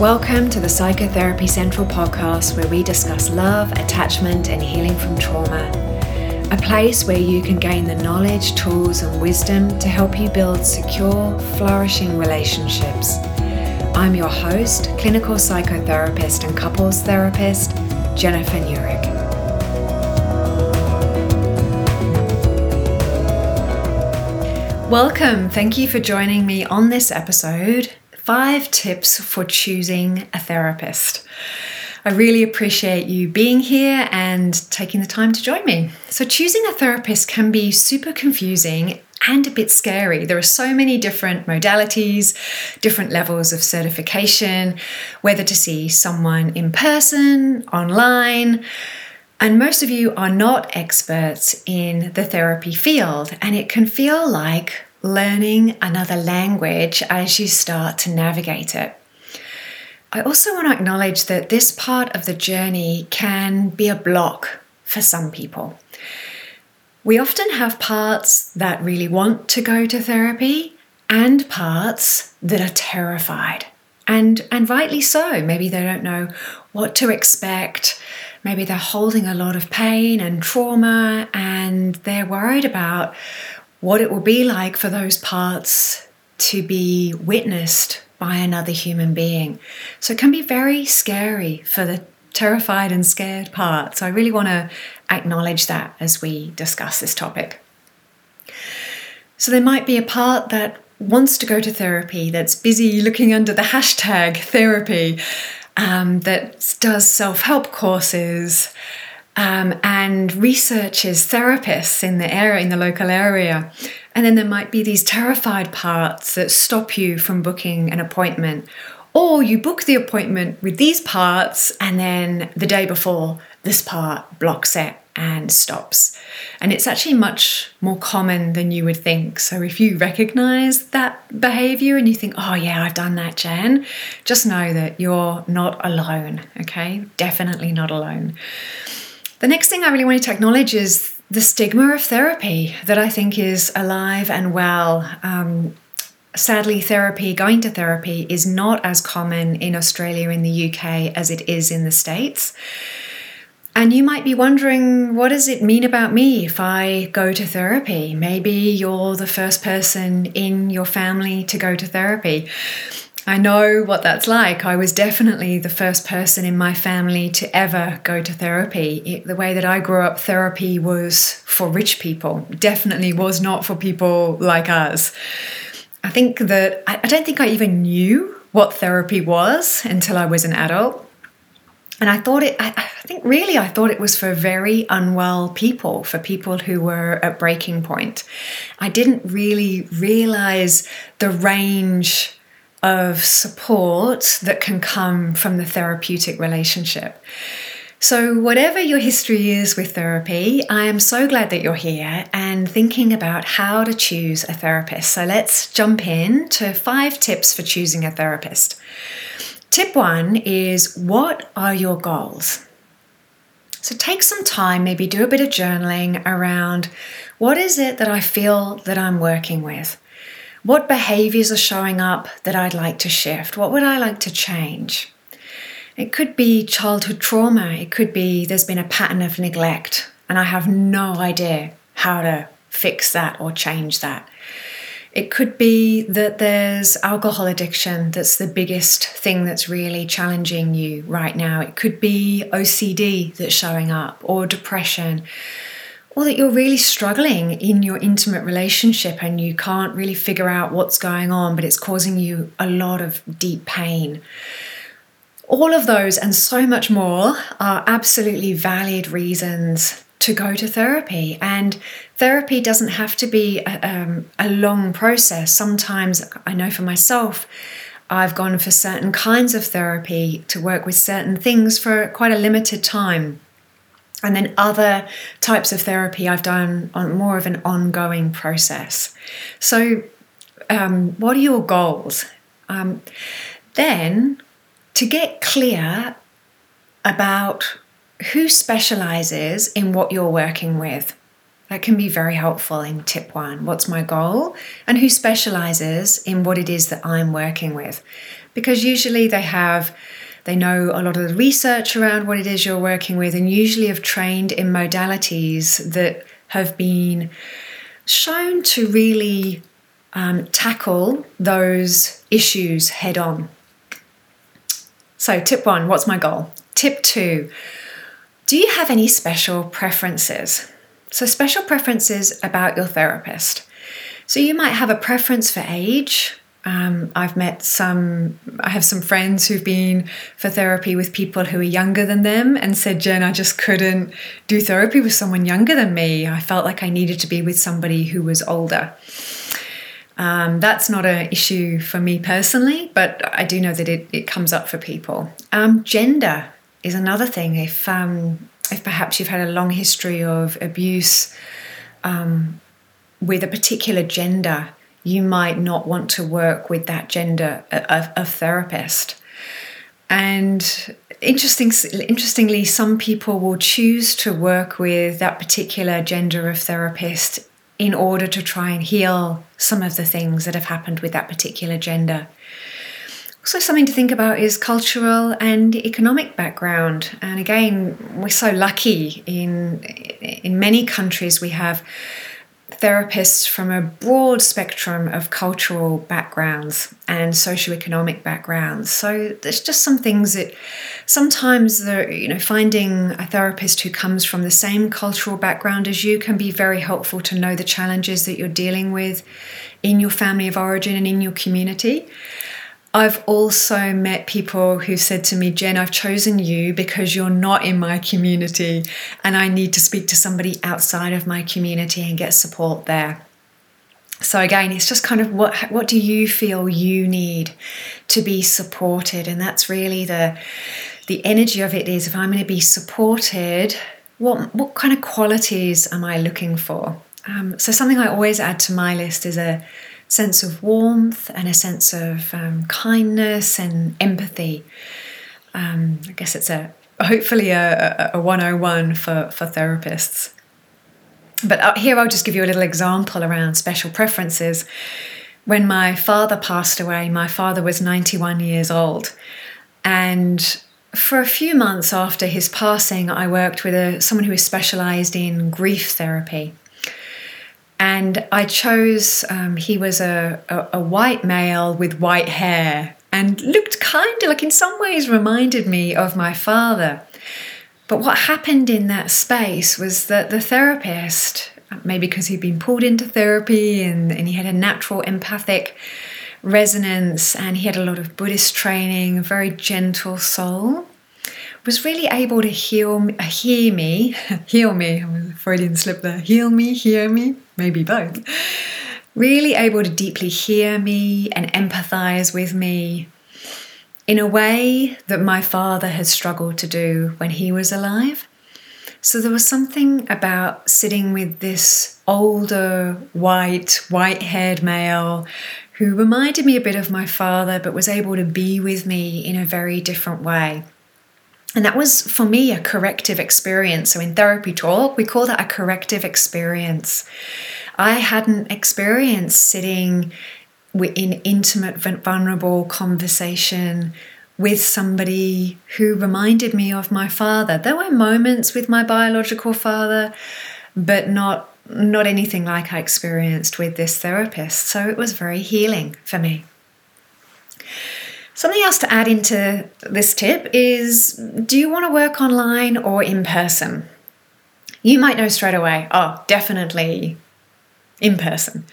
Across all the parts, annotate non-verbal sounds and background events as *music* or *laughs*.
Welcome to the Psychotherapy Central podcast, where we discuss love, attachment, and healing from trauma. A place where you can gain the knowledge, tools, and wisdom to help you build secure, flourishing relationships. I'm your host, clinical psychotherapist and couples therapist, Jennifer Nurick. Welcome. Thank you for joining me on this episode five tips for choosing a therapist. I really appreciate you being here and taking the time to join me. So, choosing a therapist can be super confusing and a bit scary. There are so many different modalities, different levels of certification, whether to see someone in person, online. And most of you are not experts in the therapy field, and it can feel like learning another language as you start to navigate it. I also want to acknowledge that this part of the journey can be a block for some people. We often have parts that really want to go to therapy and parts that are terrified. And, and rightly so. Maybe they don't know what to expect. Maybe they're holding a lot of pain and trauma and they're worried about what it will be like for those parts to be witnessed by another human being. So it can be very scary for the terrified and scared part. So I really want to acknowledge that as we discuss this topic. So there might be a part that wants to go to therapy, that's busy looking under the hashtag therapy, um, that does self help courses, um, and researchers, therapists in the area, in the local area. And then there might be these terrified parts that stop you from booking an appointment. Or you book the appointment with these parts, and then the day before, this part blocks it and stops. And it's actually much more common than you would think. So if you recognize that behavior and you think, oh, yeah, I've done that, Jen, just know that you're not alone, okay? Definitely not alone. The next thing I really wanted to acknowledge is the stigma of therapy that I think is alive and well. Um, sadly, therapy, going to therapy, is not as common in Australia in the UK as it is in the States. And you might be wondering, what does it mean about me if I go to therapy? Maybe you're the first person in your family to go to therapy. I know what that's like. I was definitely the first person in my family to ever go to therapy. It, the way that I grew up, therapy was for rich people, definitely was not for people like us. I think that I, I don't think I even knew what therapy was until I was an adult. And I thought it, I, I think really, I thought it was for very unwell people, for people who were at breaking point. I didn't really realize the range of support that can come from the therapeutic relationship. So, whatever your history is with therapy, I am so glad that you're here and thinking about how to choose a therapist. So, let's jump in to five tips for choosing a therapist. Tip one is what are your goals? So, take some time, maybe do a bit of journaling around what is it that I feel that I'm working with? What behaviors are showing up that I'd like to shift? What would I like to change? It could be childhood trauma. It could be there's been a pattern of neglect and I have no idea how to fix that or change that. It could be that there's alcohol addiction that's the biggest thing that's really challenging you right now. It could be OCD that's showing up or depression or that you're really struggling in your intimate relationship and you can't really figure out what's going on, but it's causing you a lot of deep pain. All of those and so much more are absolutely valid reasons to go to therapy. And therapy doesn't have to be a, um, a long process. Sometimes, I know for myself, I've gone for certain kinds of therapy to work with certain things for quite a limited time. And then other types of therapy I've done on more of an ongoing process. So, um, what are your goals? Um, then, to get clear about who specializes in what you're working with. That can be very helpful in tip one. What's my goal? And who specializes in what it is that I'm working with? Because usually they have, they know a lot of the research around what it is you're working with, and usually have trained in modalities that have been shown to really um, tackle those issues head on. So, tip one, what's my goal? Tip two, do you have any special preferences? So, special preferences about your therapist. So, you might have a preference for age. Um, I've met some, I have some friends who've been for therapy with people who are younger than them and said, Jen, I just couldn't do therapy with someone younger than me. I felt like I needed to be with somebody who was older. Um, that's not an issue for me personally, but I do know that it, it comes up for people. Um, gender is another thing. If um, if perhaps you've had a long history of abuse um, with a particular gender, you might not want to work with that gender of, of therapist. And interesting, interestingly, some people will choose to work with that particular gender of therapist in order to try and heal some of the things that have happened with that particular gender. Also, something to think about is cultural and economic background. And again, we're so lucky in in many countries we have therapists from a broad spectrum of cultural backgrounds and socioeconomic backgrounds. So there's just some things that sometimes the you know finding a therapist who comes from the same cultural background as you can be very helpful to know the challenges that you're dealing with in your family of origin and in your community. I've also met people who've said to me, Jen, I've chosen you because you're not in my community and I need to speak to somebody outside of my community and get support there. So again, it's just kind of what what do you feel you need to be supported? And that's really the the energy of it is if I'm going to be supported, what what kind of qualities am I looking for? Um, so something I always add to my list is a sense of warmth and a sense of um, kindness and empathy. Um, I guess it's a hopefully a, a 101 for, for therapists. But here I'll just give you a little example around special preferences. When my father passed away, my father was 91 years old. And for a few months after his passing, I worked with a, someone who was specialized in grief therapy. And I chose, um, he was a, a, a white male with white hair and looked kind of like, in some ways, reminded me of my father. But what happened in that space was that the therapist, maybe because he'd been pulled into therapy and, and he had a natural empathic resonance and he had a lot of Buddhist training, a very gentle soul, was really able to heal, uh, hear me, *laughs* heal me, Freudian slip there, heal me, hear me, maybe both. Really able to deeply hear me and empathize with me in a way that my father had struggled to do when he was alive. So there was something about sitting with this older, white, white haired male who reminded me a bit of my father, but was able to be with me in a very different way. And that was for me a corrective experience. So in therapy talk, we call that a corrective experience. I hadn't experienced sitting in intimate, vulnerable conversation with somebody who reminded me of my father. There were moments with my biological father, but not not anything like I experienced with this therapist. So it was very healing for me. Something else to add into this tip is do you want to work online or in person? You might know straight away, oh, definitely in person.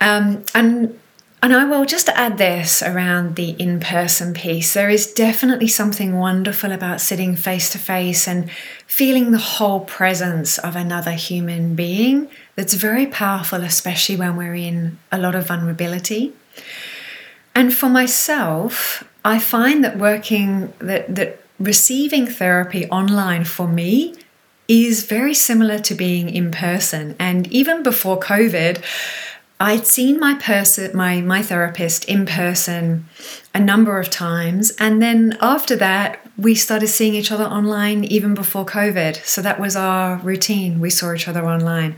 Um, and and I will just add this around the in person piece. There is definitely something wonderful about sitting face to face and feeling the whole presence of another human being that's very powerful, especially when we're in a lot of vulnerability. And for myself, I find that working, that, that receiving therapy online for me is very similar to being in person. And even before COVID, I'd seen my person, my my therapist in person a number of times, and then after that, we started seeing each other online even before COVID. So that was our routine. We saw each other online.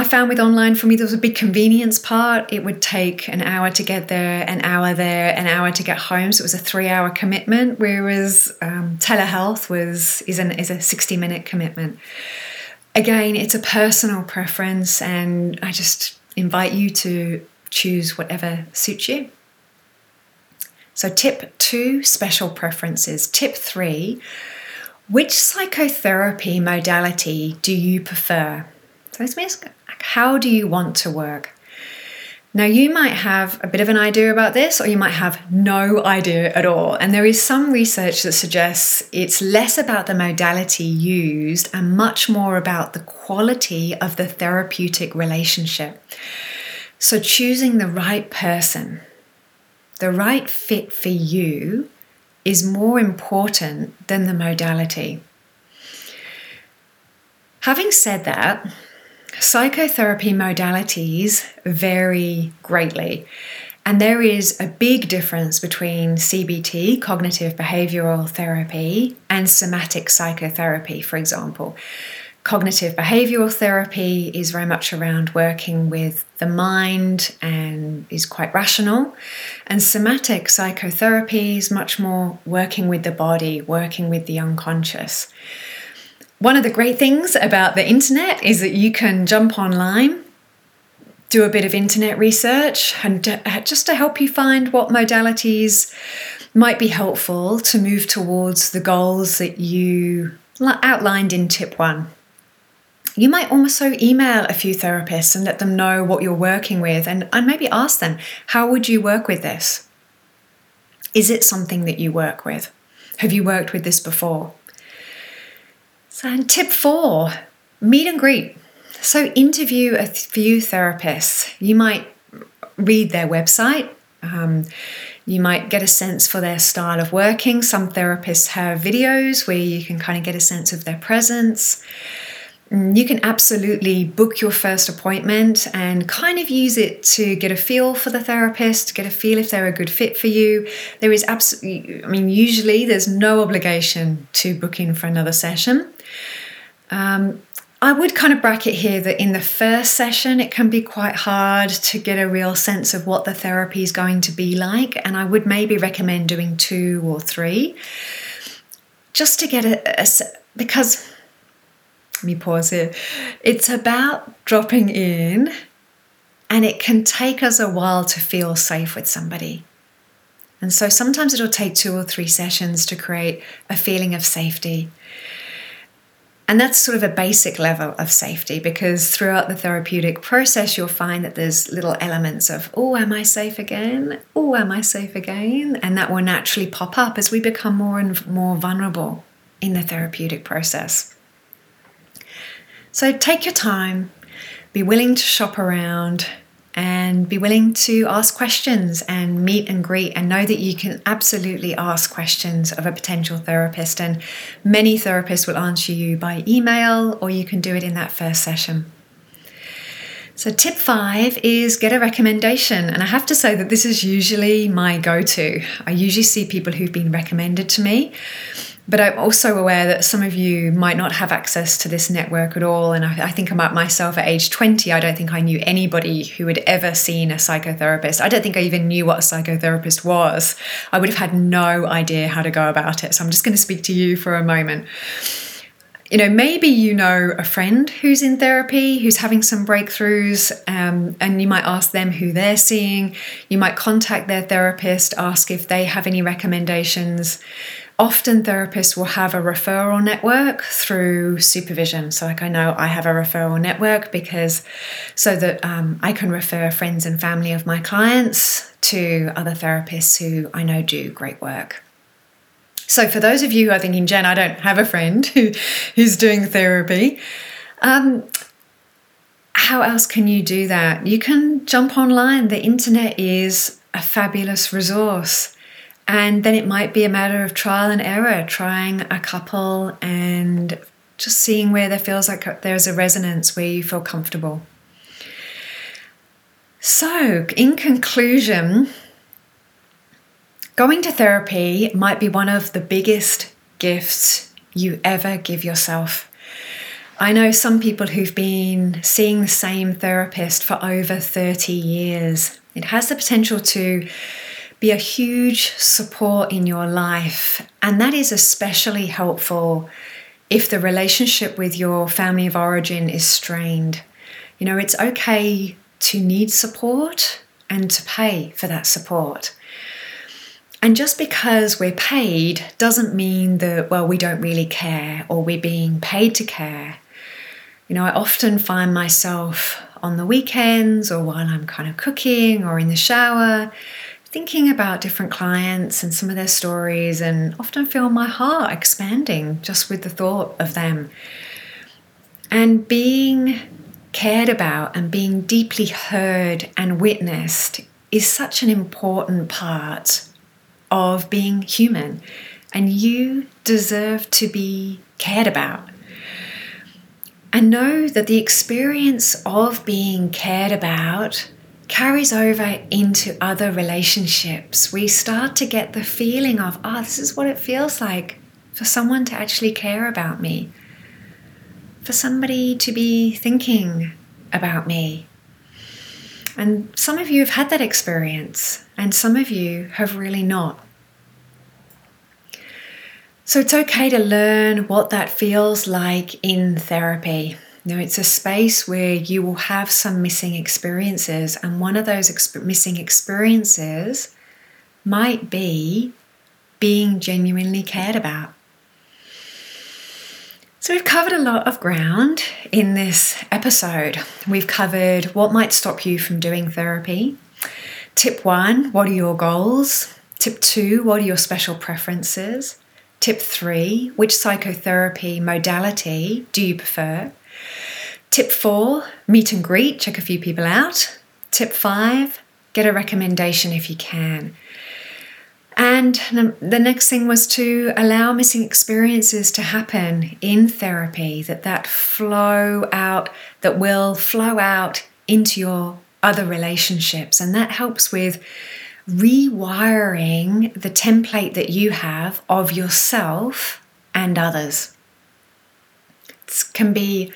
I found with online for me there was a big convenience part. It would take an hour to get there, an hour there, an hour to get home. So it was a three-hour commitment. Whereas um, telehealth was is an is a sixty-minute commitment. Again, it's a personal preference, and I just invite you to choose whatever suits you. So, tip two special preferences. Tip three which psychotherapy modality do you prefer? So, this how do you want to work? Now, you might have a bit of an idea about this, or you might have no idea at all. And there is some research that suggests it's less about the modality used and much more about the quality of the therapeutic relationship. So, choosing the right person the right fit for you is more important than the modality. Having said that, psychotherapy modalities vary greatly. And there is a big difference between CBT, cognitive behavioral therapy, and somatic psychotherapy, for example. Cognitive behavioral therapy is very much around working with the mind and is quite rational. And somatic psychotherapy is much more working with the body, working with the unconscious. One of the great things about the internet is that you can jump online, do a bit of internet research, and uh, just to help you find what modalities might be helpful to move towards the goals that you outlined in tip one you might also email a few therapists and let them know what you're working with and, and maybe ask them, how would you work with this? Is it something that you work with? Have you worked with this before? So, tip four meet and greet. So, interview a few therapists. You might read their website. Um, you might get a sense for their style of working. Some therapists have videos where you can kind of get a sense of their presence. Mm, you can absolutely book your first appointment and kind of use it to get a feel for the therapist, get a feel if they're a good fit for you. There is absolutely, I mean, usually there's no obligation to book in for another session. Um, I would kind of bracket here that in the first session, it can be quite hard to get a real sense of what the therapy is going to be like. And I would maybe recommend doing two or three just to get a, a because me pause here. It's about dropping in, and it can take us a while to feel safe with somebody. And so sometimes it'll take two or three sessions to create a feeling of safety. And that's sort of a basic level of safety because throughout the therapeutic process, you'll find that there's little elements of, oh, am I safe again? Oh, am I safe again? And that will naturally pop up as we become more and more vulnerable in the therapeutic process. So take your time, be willing to shop around, and be willing to ask questions and meet and greet and know that you can absolutely ask questions of a potential therapist. And many therapists will answer you by email or you can do it in that first session. So, tip five is get a recommendation. And I have to say that this is usually my go to. I usually see people who've been recommended to me. But I'm also aware that some of you might not have access to this network at all. And I, I, think about myself at age 20, I don't think I knew anybody who had ever seen a psychotherapist. I don't think I even knew what a psychotherapist was. I would have had no idea how to go about it. So I'm just going to speak to you for a moment. You know, maybe you know a friend who's in therapy, who's having some breakthroughs, um, and you might ask them who they're seeing. You might contact their therapist, ask if they have any recommendations often therapists will have a referral network through supervision. So, like I know I have a referral network because so that um, I can refer friends and family of my clients to other therapists who I know do great work. So, for those of you who are thinking, Jen, I don't have a friend who, who's doing therapy, um, how else can you do that? You can jump online. The internet is a fabulous resource. And then it might be a matter of trial and error, trying a couple and just seeing where there feels like there's a resonance where you feel comfortable. So, in conclusion, Going to therapy might be one of the biggest gifts you ever give yourself. I know some people who've been seeing the same therapist for over 30 years. It has the potential to be a huge support in your life, and that is especially helpful if the relationship with your family of origin is strained. You know, it's okay to need support and to pay for that support. And just because we're paid doesn't mean that, well, we don't really care or we're being paid to care. You know, I often find myself on the weekends or while I'm kind of cooking or in the shower thinking about different clients and some of their stories and often feel my heart expanding just with the thought of them. And being cared about and being deeply heard and witnessed is such an important part of being human. And you deserve to be cared about. And know that the experience of being cared about carries over into other relationships. We start to get the feeling of, oh, this is what it feels like for someone to actually care about me, for somebody to be thinking about me. And some of you have had that experience, and some of you have really not. So it's okay to learn what that feels like in therapy. Know, it's a space where you will have some missing experiences, and one of those exp- missing experiences might be being genuinely cared about. So, we've covered a lot of ground in this episode. We've covered what might stop you from doing therapy. Tip one what are your goals? Tip two what are your special preferences? Tip three which psychotherapy modality do you prefer? Tip four, meet and greet, check a few people out. Tip five, get a recommendation if you can. And the next thing was to allow missing experiences to happen in therapy, that that flow out, that will flow out into your other relationships. And that helps with rewiring the template that you have of yourself and others. It can be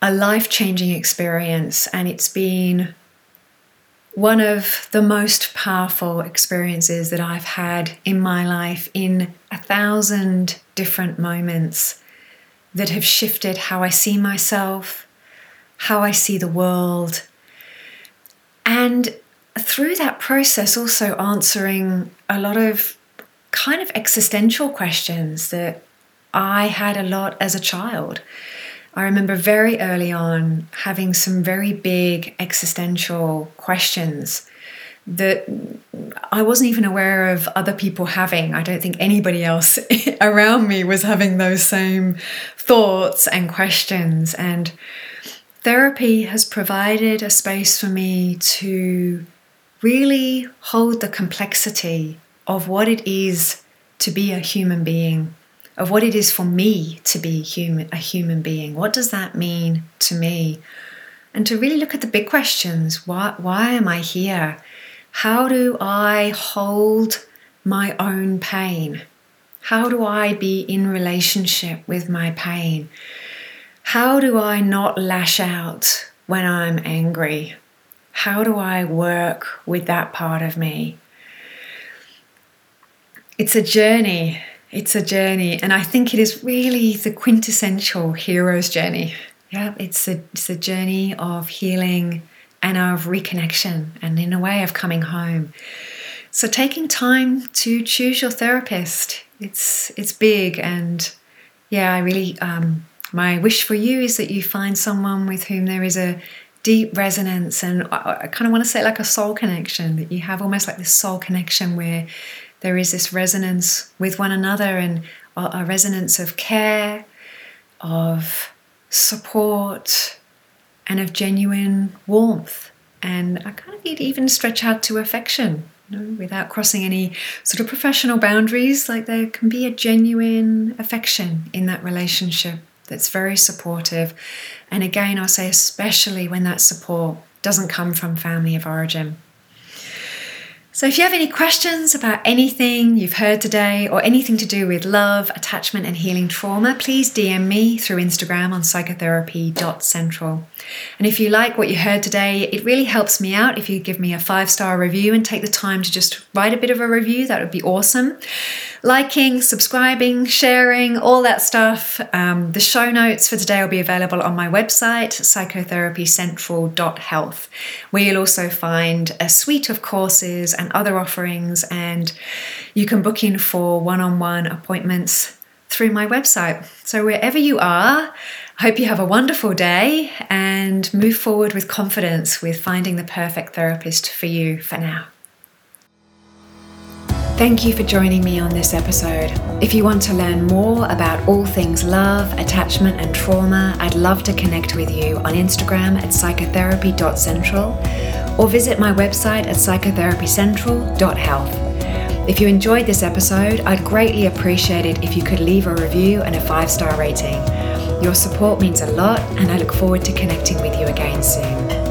a life changing experience, and it's been one of the most powerful experiences that I've had in my life in a thousand different moments that have shifted how I see myself, how I see the world, and through that process, also answering a lot of kind of existential questions that I had a lot as a child. I remember very early on having some very big existential questions that I wasn't even aware of other people having. I don't think anybody else *laughs* around me was having those same thoughts and questions. And therapy has provided a space for me to really hold the complexity of what it is to be a human being of what it is for me to be human, a human being. What does that mean to me? And to really look at the big questions why, why am I here? How do I hold my own pain? How do I be in relationship with my pain? How do I not lash out when I'm angry? How do I work with that part of me? It's a journey it's a journey, and I think it is really the quintessential hero's journey. Yeah, it's a, it's a journey of healing and of reconnection, and in a way of coming home. So taking time to choose your therapist, it's it's big, and yeah, I really um, my wish for you is that you find someone with whom there is a deep resonance, and I, I kind of want to say like a soul connection that you have almost like this soul connection where there is this resonance with one another and a resonance of care, of support, and of genuine warmth. And I kind of even stretch out to affection, you know, without crossing any sort of professional boundaries. Like there can be a genuine affection in that relationship that's very supportive. And again, I'll say, especially when that support doesn't come from family of origin. So, if you have any questions about anything you've heard today or anything to do with love, attachment, and healing trauma, please DM me through Instagram on psychotherapy.central. And if you like what you heard today, it really helps me out if you give me a five star review and take the time to just write a bit of a review. That would be awesome. Liking, subscribing, sharing, all that stuff. Um, the show notes for today will be available on my website, psychotherapycentral.health, where you'll also find a suite of courses and other offerings, and you can book in for one on one appointments through my website. So, wherever you are, I hope you have a wonderful day and move forward with confidence with finding the perfect therapist for you for now. Thank you for joining me on this episode. If you want to learn more about all things love, attachment, and trauma, I'd love to connect with you on Instagram at psychotherapy.central or visit my website at psychotherapycentral.health. If you enjoyed this episode, I'd greatly appreciate it if you could leave a review and a five star rating. Your support means a lot, and I look forward to connecting with you again soon.